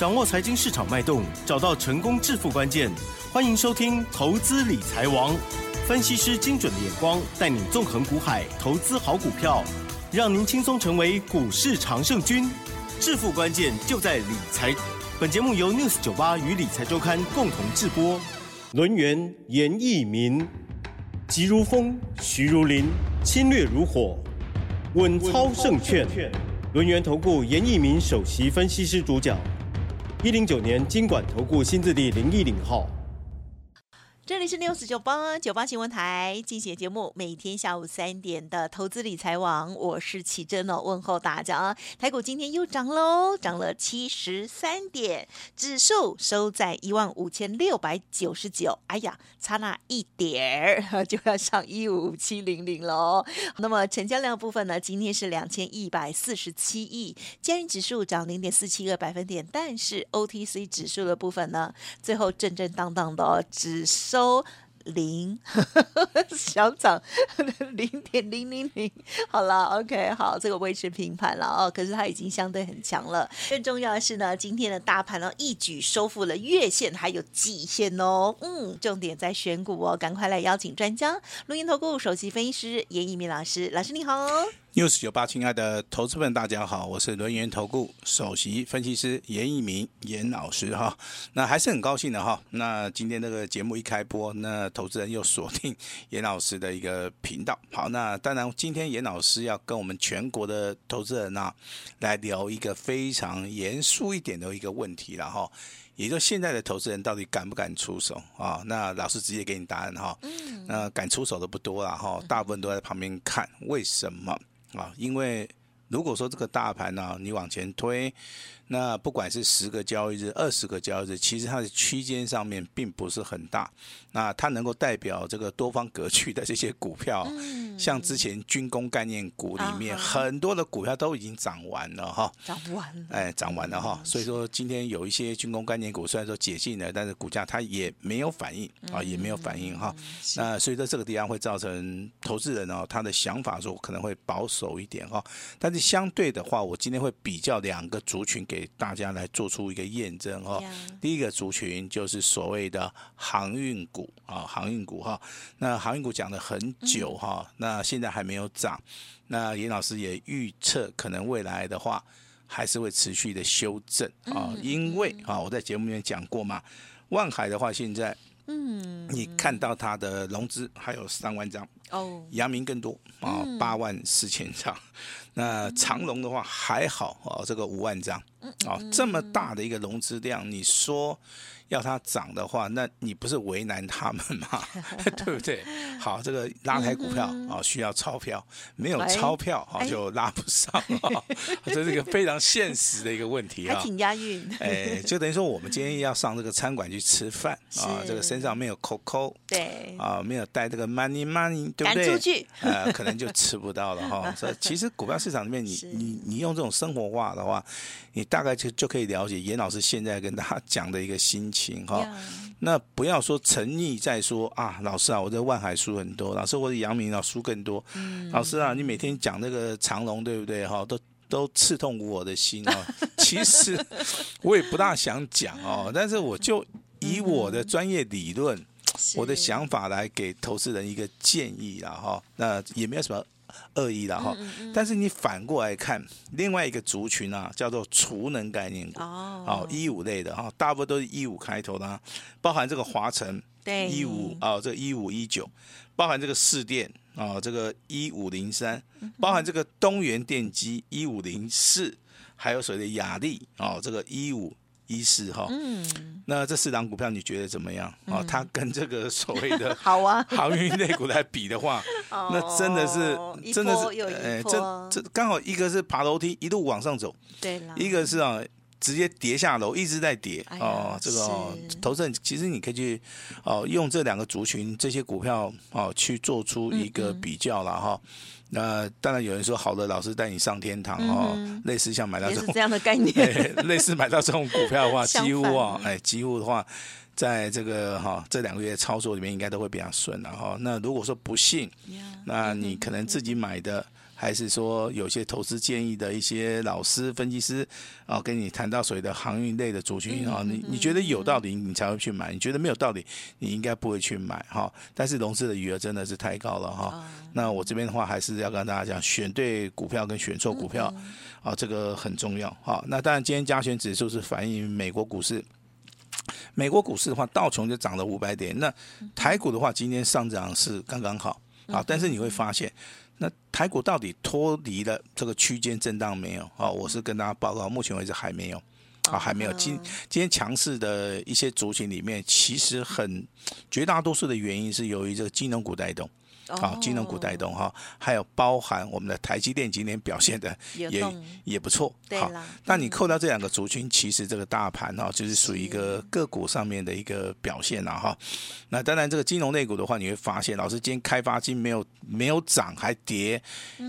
掌握财经市场脉动，找到成功致富关键。欢迎收听《投资理财王》，分析师精准的眼光，带你纵横股海，投资好股票，让您轻松成为股市常胜军。致富关键就在理财。本节目由 News 九八与理财周刊共同制播。轮源严一民，急如风，徐如林，侵略如火，稳操胜券。轮源投顾严一民首席分析师主讲。一零九年金管投顾新字第零一零号。这里是 News 九八九八新闻台进行节目，每天下午三点的投资理财网，我是奇珍哦，问候大家啊。台股今天又涨喽，涨了七十三点，指数收在一万五千六百九十九，哎呀，差那一点儿 就要上一五七零零喽。那么成交量部分呢，今天是两千一百四十七亿，加权指数涨零点四七个百分点，但是 OTC 指数的部分呢，最后震震荡荡的哦，指数。都零 小涨 零点零零零，好了，OK，好，这个维持平盘了哦。可是它已经相对很强了。更重要的是呢，今天的大盘呢一举收复了月线还有季线哦。嗯，重点在选股哦，赶快来邀请专家，录音投顾首席分析师严一民老师，老师你好。News 九八，亲爱的投资们，大家好，我是轮源投顾首席分析师严一鸣严老师哈。那还是很高兴的哈。那今天这个节目一开播，那投资人又锁定严老师的一个频道。好，那当然今天严老师要跟我们全国的投资人啊，来聊一个非常严肃一点的一个问题了哈。也就现在的投资人到底敢不敢出手啊？那老师直接给你答案哈。那敢出手的不多了哈，大部分都在旁边看，为什么？啊，因为如果说这个大盘呢，你往前推。那不管是十个交易日、二十个交易日，其实它的区间上面并不是很大。那它能够代表这个多方格局的这些股票，像之前军工概念股里面很多的股票都已经涨完了哈，涨完了，哎，涨完了哈。所以说今天有一些军工概念股虽然说解禁了，但是股价它也没有反应啊，也没有反应哈。那所以说这个地方会造成投资人哦，他的想法说可能会保守一点哈。但是相对的话，我今天会比较两个族群给。给大家来做出一个验证哈，第一个族群就是所谓的航运股啊，航运股哈，那航运股讲了很久哈，那现在还没有涨，那严老师也预测可能未来的话还是会持续的修正啊，因为啊我在节目里面讲过嘛，万海的话现在嗯，你看到它的融资还有三万张哦，阳明更多啊，八万四千张。那长龙的话还好哦，这个五万张，哦，这么大的一个融资量，你说要它涨的话，那你不是为难他们吗？对不对？好，这个拉抬股票啊，需要钞票，没有钞票啊，就拉不上啊，这是一个非常现实的一个问题啊。还挺押韵。哎，就等于说我们今天要上这个餐馆去吃饭啊，这个身上没有扣扣，对，啊，没有带这个 money money，对不对？赶出去，呃，可能就吃不到了哈。所以其实股票市场里面，你你你用这种生活化的话，你大概就就可以了解严老师现在跟大家讲的一个心情哈。那不要说沉溺在说啊，老师啊，我在万海输很多，老师我在阳明啊输更多。老师啊，你每天讲那个长龙对不对哈？都都刺痛我的心啊。其实我也不大想讲哦，但是我就以我的专业理论，我的想法来给投资人一个建议了哈。那也没有什么。恶意了哈，但是你反过来看另外一个族群啊，叫做储能概念股。哦，一五类的哈，大部分都是一五开头的，包含这个华晨对。一五啊，这个一五一九，包含这个市电啊，这个一五零三，包含这个东元电机一五零四，还有所谓的雅力啊，这个一五。一四哈，嗯，那这四档股票你觉得怎么样？啊？嗯、它跟这个所谓的 好啊。航运类股来比的话，那真的是真的是哎，这这刚好一个是爬楼梯一路往上走，对了，一个是啊直接跌下楼一直在跌哦、这个、哦、投资人其实你可以去哦用这两个族群这些股票哦去做出一个比较了哈。嗯嗯那当然有人说，好的老师带你上天堂哦，嗯、类似像买到这种这样的概念，类似买到这种股票的话，几乎啊，哎，几乎的话，在这个哈这两个月操作里面，应该都会比较顺了哈。那如果说不信，那你可能自己买的还是说有些投资建议的一些老师、分析师啊，跟你谈到所谓的航运类的族群啊，你你觉得有道理，你才会去买；你觉得没有道理，你应该不会去买哈。但是融资的余额真的是太高了哈。那我这边的话，还是要跟大家讲，选对股票跟选错股票啊，这个很重要哈。那当然，今天加权指数是反映美国股市。美国股市的话，道琼就涨了五百点。那台股的话，今天上涨是刚刚好啊。但是你会发现，那台股到底脱离了这个区间震荡没有？啊，我是跟大家报告，目前为止还没有啊，还没有。今今天强势的一些族群里面，其实很绝大多数的原因是由于这个金融股带动。好，金融股带动哈，还有包含我们的台积电今天表现的也也不错。好，那你扣掉这两个族群，其实这个大盘哈，就是属于一个个股上面的一个表现了哈。那当然，这个金融类股的话，你会发现，老师今天开发金没有没有涨还跌，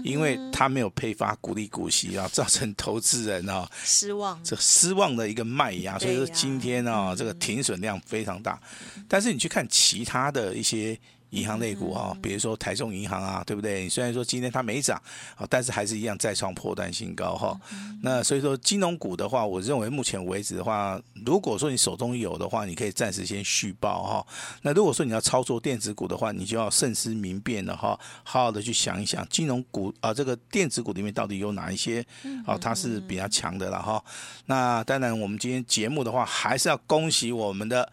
因为它没有配发股利股息啊，造成投资人啊失望，这失望的一个卖压，所以说今天啊这个停损量非常大。但是你去看其他的一些。银行类股啊，比如说台中银行啊，对不对？虽然说今天它没涨，啊，但是还是一样再创破断新高哈。那所以说金融股的话，我认为目前为止的话，如果说你手中有的话，你可以暂时先续报哈。那如果说你要操作电子股的话，你就要慎思明辨了哈，好好的去想一想金融股啊，这个电子股里面到底有哪一些啊，它是比较强的了哈。那当然，我们今天节目的话，还是要恭喜我们的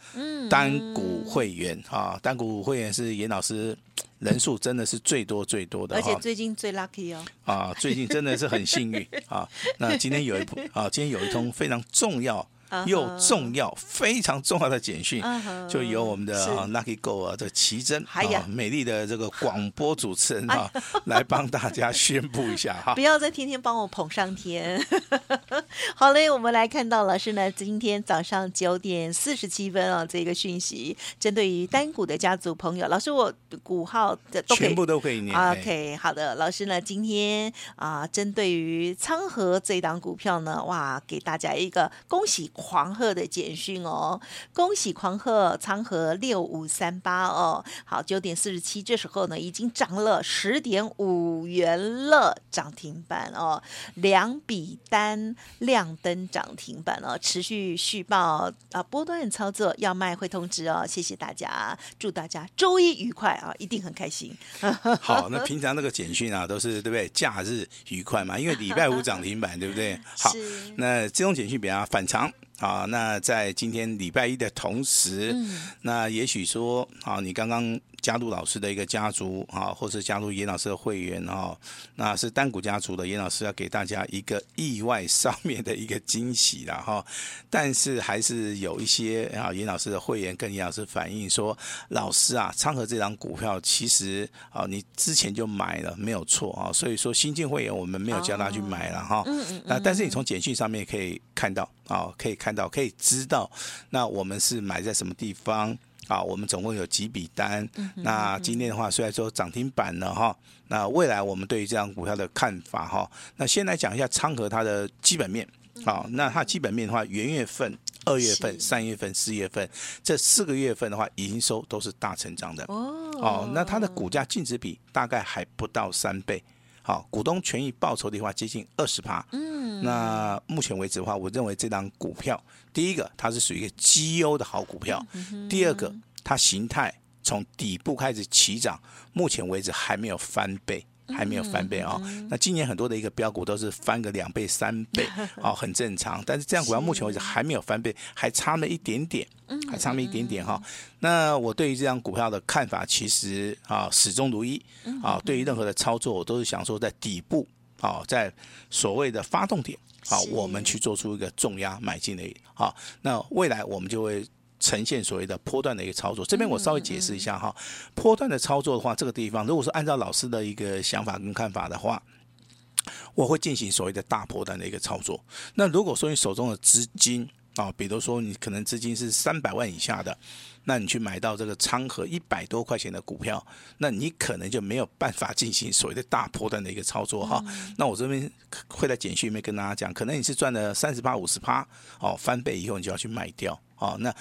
单股会员啊，单股会员是也。老师人数真的是最多最多的，而且最近最 lucky 哦。啊，最近真的是很幸运啊。那今天有一部啊，今天有一通非常重要。又重要、非常重要的简讯，就由我们的 Lucky Go 啊，这奇珍啊，美丽的这个广播主持人啊，来帮大家宣布一下哈。不要再天天帮我捧上天。好嘞，我们来看到老师呢，今天早上九点四十七分啊，这个讯息，针对于单股的家族朋友，老师我股号的都全部都可以念。OK，好的，老师呢，今天啊，针对于昌河这档股票呢，哇，给大家一个恭喜。狂贺的简讯哦，恭喜狂贺仓和六五三八哦，好，九点四十七，这时候呢已经涨了十点五元了，涨停板哦，两笔单亮灯涨停板哦，持续续报啊，波段操作要卖会通知哦，谢谢大家，祝大家周一愉快啊，一定很开心。好，那平常那个简讯啊都是对不对？假日愉快嘛，因为礼拜五涨停板对不对？好，那这种简讯比较反常。好，那在今天礼拜一的同时，嗯、那也许说，啊，你刚刚。加入老师的一个家族啊，或是加入严老师的会员啊，那是单股家族的严老师要给大家一个意外上面的一个惊喜了哈。但是还是有一些啊，严老师的会员跟严老师反映说，老师啊，昌河这张股票其实啊，你之前就买了没有错啊，所以说新进会员我们没有叫他去买了哈。那但是你从简讯上面可以看到啊，可以看到可以知道，那我们是买在什么地方。啊，我们总共有几笔单？那今天的话，虽然说涨停板了哈，那未来我们对于这张股票的看法哈，那先来讲一下昌河它的基本面。好，那它基本面的话，元月份、二月份、三月份、四月份这四个月份的话，营收都是大成长的。哦，那它的股价净值比大概还不到三倍。好，股东权益报酬的话接近二十趴。嗯，那目前为止的话，我认为这档股票，第一个它是属于一个绩优的好股票，第二个它形态从底部开始起涨，目前为止还没有翻倍。还没有翻倍啊、哦！那今年很多的一个标股都是翻个两倍、三倍啊、哦，很正常。但是这样股票目前为止还没有翻倍，还差那么一点点，还差那么一点点哈、哦。那我对于这张股票的看法，其实啊始终如一啊。对于任何的操作，我都是想说在底部啊，在所谓的发动点啊，我们去做出一个重压买进的啊。那未来我们就会。呈现所谓的波段的一个操作，这边我稍微解释一下哈。波段的操作的话，这个地方如果说按照老师的一个想法跟看法的话，我会进行所谓的大波段的一个操作。那如果说你手中的资金啊，比如说你可能资金是三百万以下的，那你去买到这个仓和一百多块钱的股票，那你可能就没有办法进行所谓的大波段的一个操作哈。那我这边会在简讯里面跟大家讲，可能你是赚了三十八、五十趴哦，翻倍以后你就要去卖掉哦。那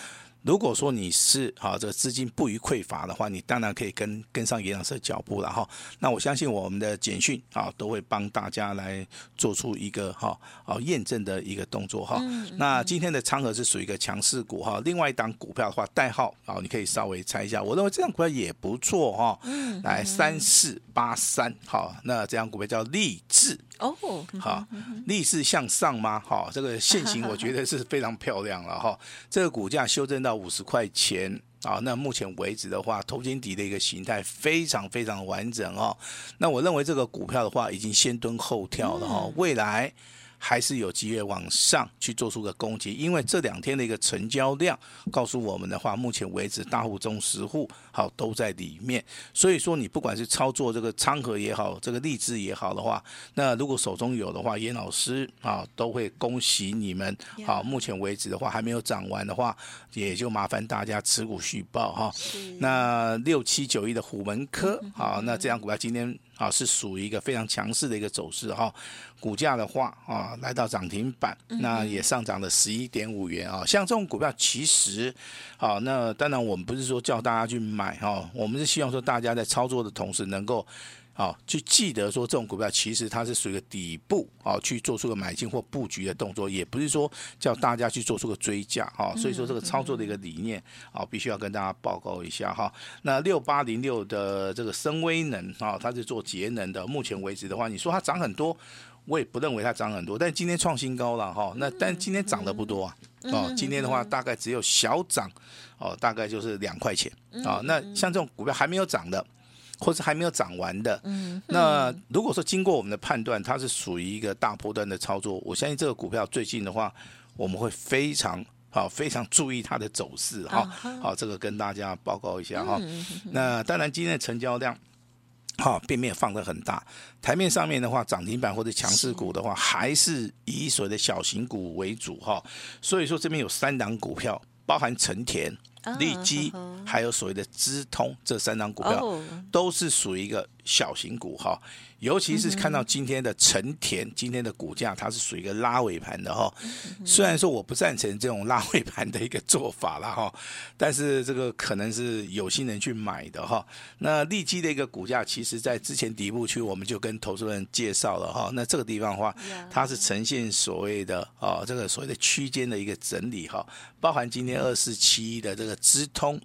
如果说你是啊这个资金不予匮乏的话，你当然可以跟跟上严老师的脚步了哈。那我相信我们的简讯啊都会帮大家来做出一个哈啊验证的一个动作哈。那今天的仓和是属于一个强势股哈，另外一档股票的话代号啊你可以稍微猜一下，我认为这档股票也不错哈。来三四八三好，那这档股票叫立志。哦，好，逆势向上吗？好，这个线型 我觉得是非常漂亮了哈。这个股价修正到五十块钱啊，那目前为止的话，头肩底的一个形态非常非常完整哦。那我认为这个股票的话，已经先蹲后跳了哈，未来。还是有机会往上去做出个攻击，因为这两天的一个成交量告诉我们的话，目前为止大户中十户好都在里面，所以说你不管是操作这个仓和也好，这个立志也好的话，那如果手中有的话，严老师啊都会恭喜你们。好，目前为止的话还没有涨完的话，也就麻烦大家持股续报哈。那六七九一的虎门科，好，那这样股票今天。啊，是属于一个非常强势的一个走势哈，股价的话啊，来到涨停板，那也上涨了十一点五元啊。像这种股票，其实，啊，那当然我们不是说叫大家去买哈，我们是希望说大家在操作的同时能够。好，去记得说这种股票其实它是属于个底部啊，去做出个买进或布局的动作，也不是说叫大家去做出个追加哈。所以说这个操作的一个理念啊，必须要跟大家报告一下哈。那六八零六的这个深威能啊，它是做节能的。目前为止的话，你说它涨很多，我也不认为它涨很多。但今天创新高了哈，那但今天涨得不多啊。哦，今天的话大概只有小涨哦，大概就是两块钱啊。那像这种股票还没有涨的。或是还没有涨完的，嗯，那如果说经过我们的判断，它是属于一个大波段的操作，我相信这个股票最近的话，我们会非常好，非常注意它的走势哈。好，这个跟大家报告一下哈。那当然，今天的成交量，哈，并没有放得很大。台面上面的话，涨停板或者强势股的话，还是以所谓的小型股为主哈。所以说，这边有三档股票，包含成田。利基还有所谓的资通这三张股票，都是属于一个小型股哈。尤其是看到今天的成田，今天的股价它是属于一个拉尾盘的哈。虽然说我不赞成这种拉尾盘的一个做法了哈，但是这个可能是有心人去买的哈。那利基的一个股价，其实在之前底部区我们就跟投资人介绍了哈。那这个地方的话，它是呈现所谓的啊这个所谓的区间的一个整理哈，包含今天二四七一的这个资通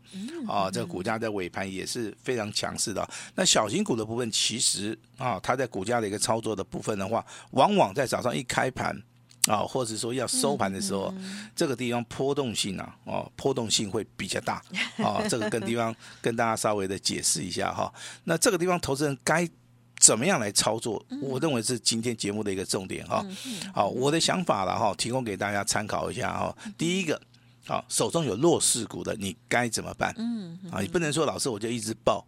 啊，这个股价在尾盘也是非常强势的。那小型股的部分其实啊。它在股价的一个操作的部分的话，往往在早上一开盘啊，或者说要收盘的时候，这个地方波动性啊，哦，波动性会比较大啊。这个跟地方跟大家稍微的解释一下哈。那这个地方投资人该怎么样来操作？我认为是今天节目的一个重点哈。好，我的想法了哈，提供给大家参考一下哈。第一个，好，手中有弱势股的，你该怎么办？嗯，啊，你不能说老师我就一直抱。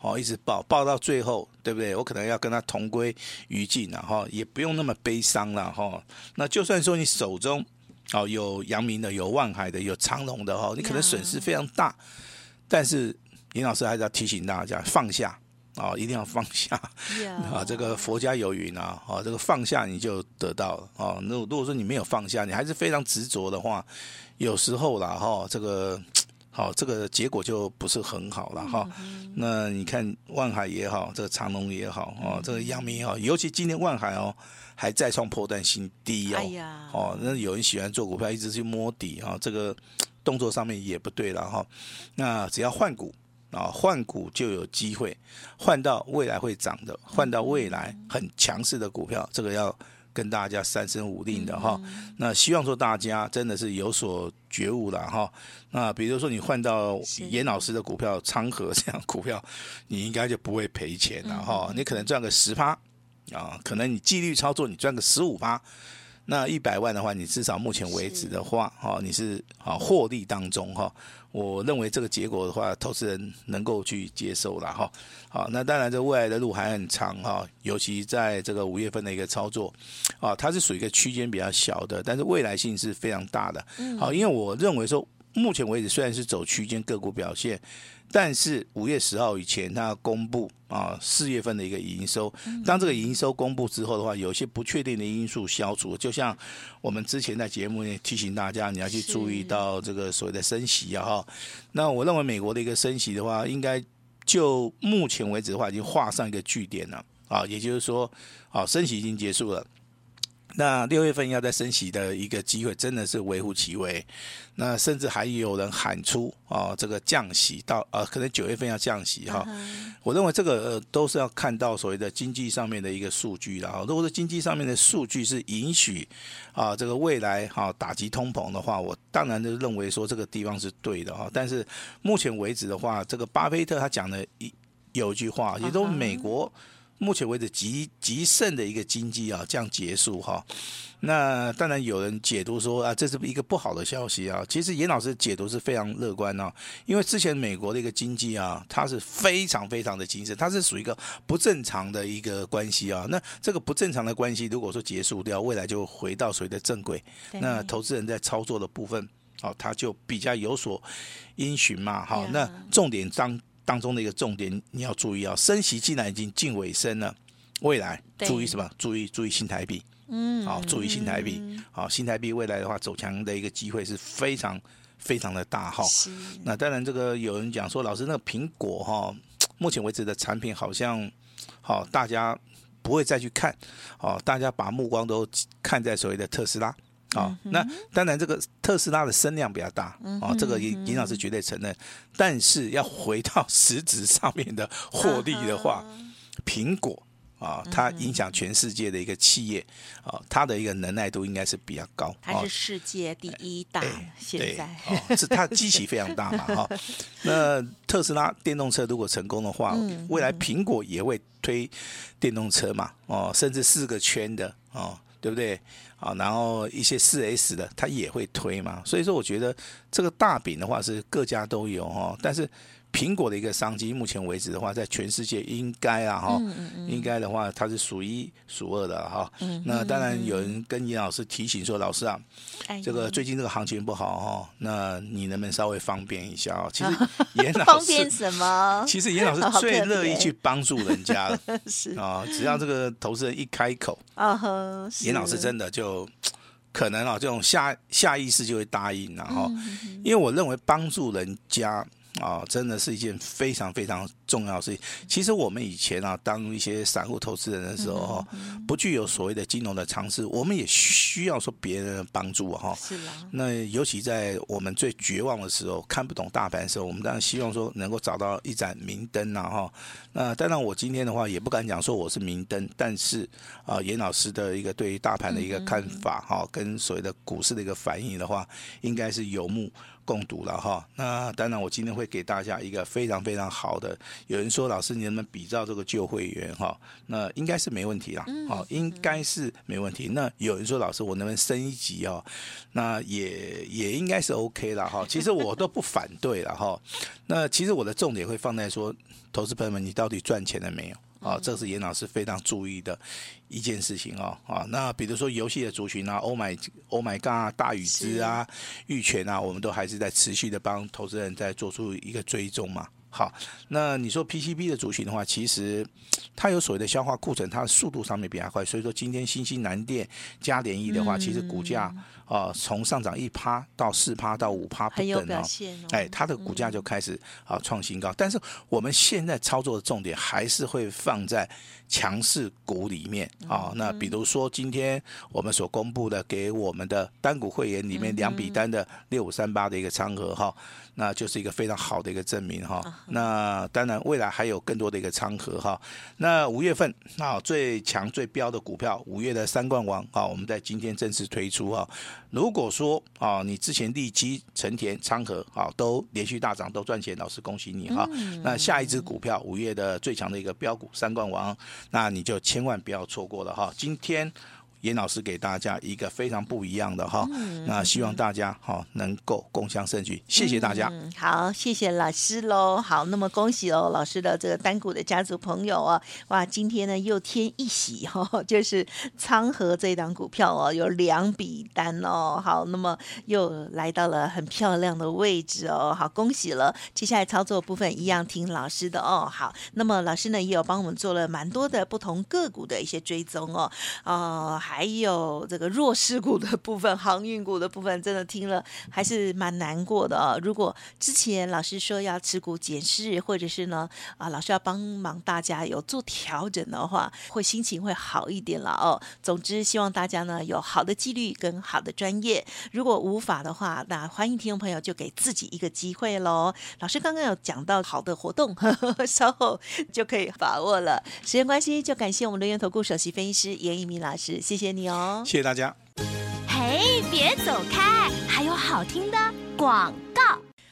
好，一直抱抱到最后，对不对？我可能要跟他同归于尽了哈，也不用那么悲伤了哈。那就算说你手中哦有阳明的、有万海的、有长隆的哈，你可能损失非常大，但是林老师还是要提醒大家放下啊，一定要放下 啊。这个佛家有云啊，啊，这个放下你就得到了啊。那如果说你没有放下，你还是非常执着的话，有时候啦哈，这个。好，这个结果就不是很好了哈。那你看万海也好，这个长隆也好，哦，这个阳明也好，尤其今天万海哦还再创波段新低哦。哦，那有人喜欢做股票，一直去摸底啊，这个动作上面也不对了哈。那只要换股啊，换股就有机会换到未来会涨的，换到未来很强势的股票，这个要。跟大家三生五令的哈，那希望说大家真的是有所觉悟了哈。那比如说你换到严老师的股票昌河这样股票，你应该就不会赔钱了哈。你可能赚个十趴啊，可能你纪律操作你赚个十五趴。那一百万的话，你至少目前为止的话，哦，你是啊获利当中哈，我认为这个结果的话，投资人能够去接受了哈。好，那当然这未来的路还很长哈，尤其在这个五月份的一个操作，啊，它是属于一个区间比较小的，但是未来性是非常大的。好，因为我认为说。目前为止虽然是走区间个股表现，但是五月十号以前它要公布啊四月份的一个营收。当这个营收公布之后的话，有些不确定的因素消除，就像我们之前在节目内提醒大家，你要去注意到这个所谓的升息啊哈。那我认为美国的一个升息的话，应该就目前为止的话，已经画上一个句点了啊，也就是说啊升息已经结束了。那六月份要再升息的一个机会真的是微乎其微，那甚至还有人喊出啊，这个降息到呃，可能九月份要降息哈。我认为这个呃都是要看到所谓的经济上面的一个数据的哈。如果说经济上面的数据是允许啊，这个未来哈打击通膨的话，我当然就认为说这个地方是对的哈。但是目前为止的话，这个巴菲特他讲的一有一句话，也都美国。目前为止极极盛的一个经济啊，这样结束哈，那当然有人解读说啊，这是一个不好的消息啊。其实严老师解读是非常乐观啊，因为之前美国的一个经济啊，它是非常非常的精神，它是属于一个不正常的一个关系啊。那这个不正常的关系，如果说结束掉，未来就回到所谓的正轨，那投资人在操作的部分，哦，他就比较有所因循嘛。好，那重点当。当中的一个重点，你要注意啊，升息既然已经近尾声了，未来注意什么？注意注意新台币，嗯，好，注意新台币，好，新台币未来的话走强的一个机会是非常非常的大哈。那当然，这个有人讲说，老师那个苹果哈，目前为止的产品好像好，大家不会再去看，好，大家把目光都看在所谓的特斯拉。好，那当然这个特斯拉的声量比较大，哦，这个严老师绝对承认。但是要回到实质上面的获利的话，苹果啊，它影响全世界的一个企业啊，它的一个能耐度应该是比较高。它是世界第一大，现在哦，是它机器非常大嘛，哈。那特斯拉电动车如果成功的话，未来苹果也会推电动车嘛，哦，甚至四个圈的哦。对不对？啊，然后一些四 S 的，它也会推嘛。所以说，我觉得这个大饼的话是各家都有哦，但是。苹果的一个商机，目前为止的话，在全世界应该啊哈，应该的话，它是数一数二的哈。那当然有人跟严老师提醒说，老师啊，这个最近这个行情不好哈，那你能不能稍微方便一下哦？其实严老师方便什么？其实严老师 最乐意去帮助人家了，是啊，只要这个投资人一开口，啊严老师真的就可能啊，这种下下意识就会答应然后，因为我认为帮助人家。啊、哦，真的是一件非常非常重要的事情。其实我们以前啊，当一些散户投资人的时候，不具有所谓的金融的常识，我们也需要说别人的帮助哈。是啊。那尤其在我们最绝望的时候，看不懂大盘的时候，我们当然希望说能够找到一盏明灯呐哈。那当然，我今天的话也不敢讲说我是明灯，但是啊，严老师的一个对于大盘的一个看法哈，跟所谓的股市的一个反应的话，应该是有目共读了哈，那当然我今天会给大家一个非常非常好的。有人说老师，你能不能比照这个旧会员哈？那应该是没问题啦，好，应该是没问题。那有人说老师，我能不能升一级哦？那也也应该是 OK 了哈。其实我都不反对了哈。那其实我的重点会放在说，投资朋友们，你到底赚钱了没有？啊，这是严老师非常注意的一件事情哦。啊，那比如说游戏的族群啊，Oh my Oh my God，大宇资啊，玉泉啊，我们都还是在持续的帮投资人在做出一个追踪嘛。好，那你说 PCB 的族群的话，其实它有所谓的消化库存，它的速度上面比较快，所以说今天新兴南电、嘉联益的话，其实股价。啊，从上涨一趴到四趴到五趴不等哦，哎，它的股价就开始啊创新高。但是我们现在操作的重点还是会放在强势股里面啊。那比如说今天我们所公布的给我们的单股会员里面两笔单的六五三八的一个仓盒哈，那就是一个非常好的一个证明哈。那当然未来还有更多的一个仓盒哈。那五月份啊最强最标的股票，五月的三冠王啊，我们在今天正式推出哈。如果说啊，你之前利基、成田、昌河啊都连续大涨，都赚钱，老师恭喜你哈。那下一只股票五月的最强的一个标股三冠王，那你就千万不要错过了哈。今天严老师给大家一个非常不一样的哈，那希望大家哈能够共襄盛举，谢谢大家。嗯，好，谢谢老师喽。好，那么恭喜哦，老师的这个单股的家族朋友哦，哇，今天呢又添一喜哈，就是昌河这档股票哦，有两笔单哦。好，那么又来到了很漂亮的位置哦，好，恭喜了。接下来操作部分一样听老师的哦。好，那么老师呢也有帮我们做了蛮多的不同个股的一些追踪哦，哦。还有这个弱势股的部分，航运股的部分，真的听了还是蛮难过的啊。如果之前老师说要持股减市，或者是呢啊，老师要帮忙大家有做调整的话，会心情会好一点了哦。总之，希望大家呢有好的纪律跟好的专业。如果无法的话，那欢迎听众朋友就给自己一个机会喽。老师刚刚有讲到好的活动，呵呵稍后就可以把握了。时间关系，就感谢我们的元投顾首席分析师严一鸣老师，谢。谢谢你哦，谢谢大家。嘿，别走开，还有好听的广告。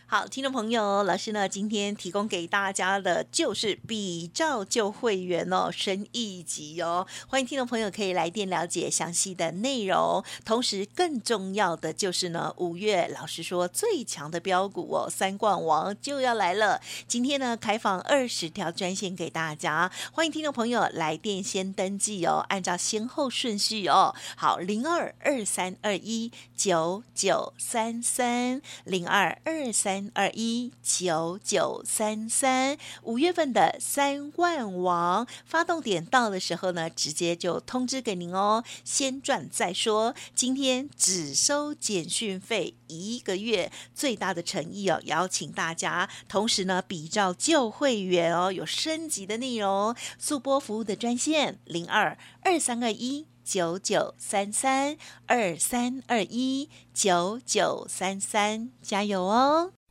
好，听众朋友，老师呢今天提供给大家的就是比照旧会员哦，升一级哦，欢迎听众朋友可以来电了解详细的内容。同时，更重要的就是呢，五月老师说最强的标股哦，三冠王就要来了。今天呢，开放二十条专线给大家，欢迎听众朋友来电先登记哦，按照先后顺序哦。好，零二二三二一九九三三零二二三。三二一九九三三，五月份的三万王发动点到的时候呢，直接就通知给您哦。先赚再说，今天只收简讯费一个月，最大的诚意哦，邀请大家。同时呢，比照旧会员哦，有升级的内容，速播服务的专线零二二三二一。九九三三二三二一九九三三，加油哦！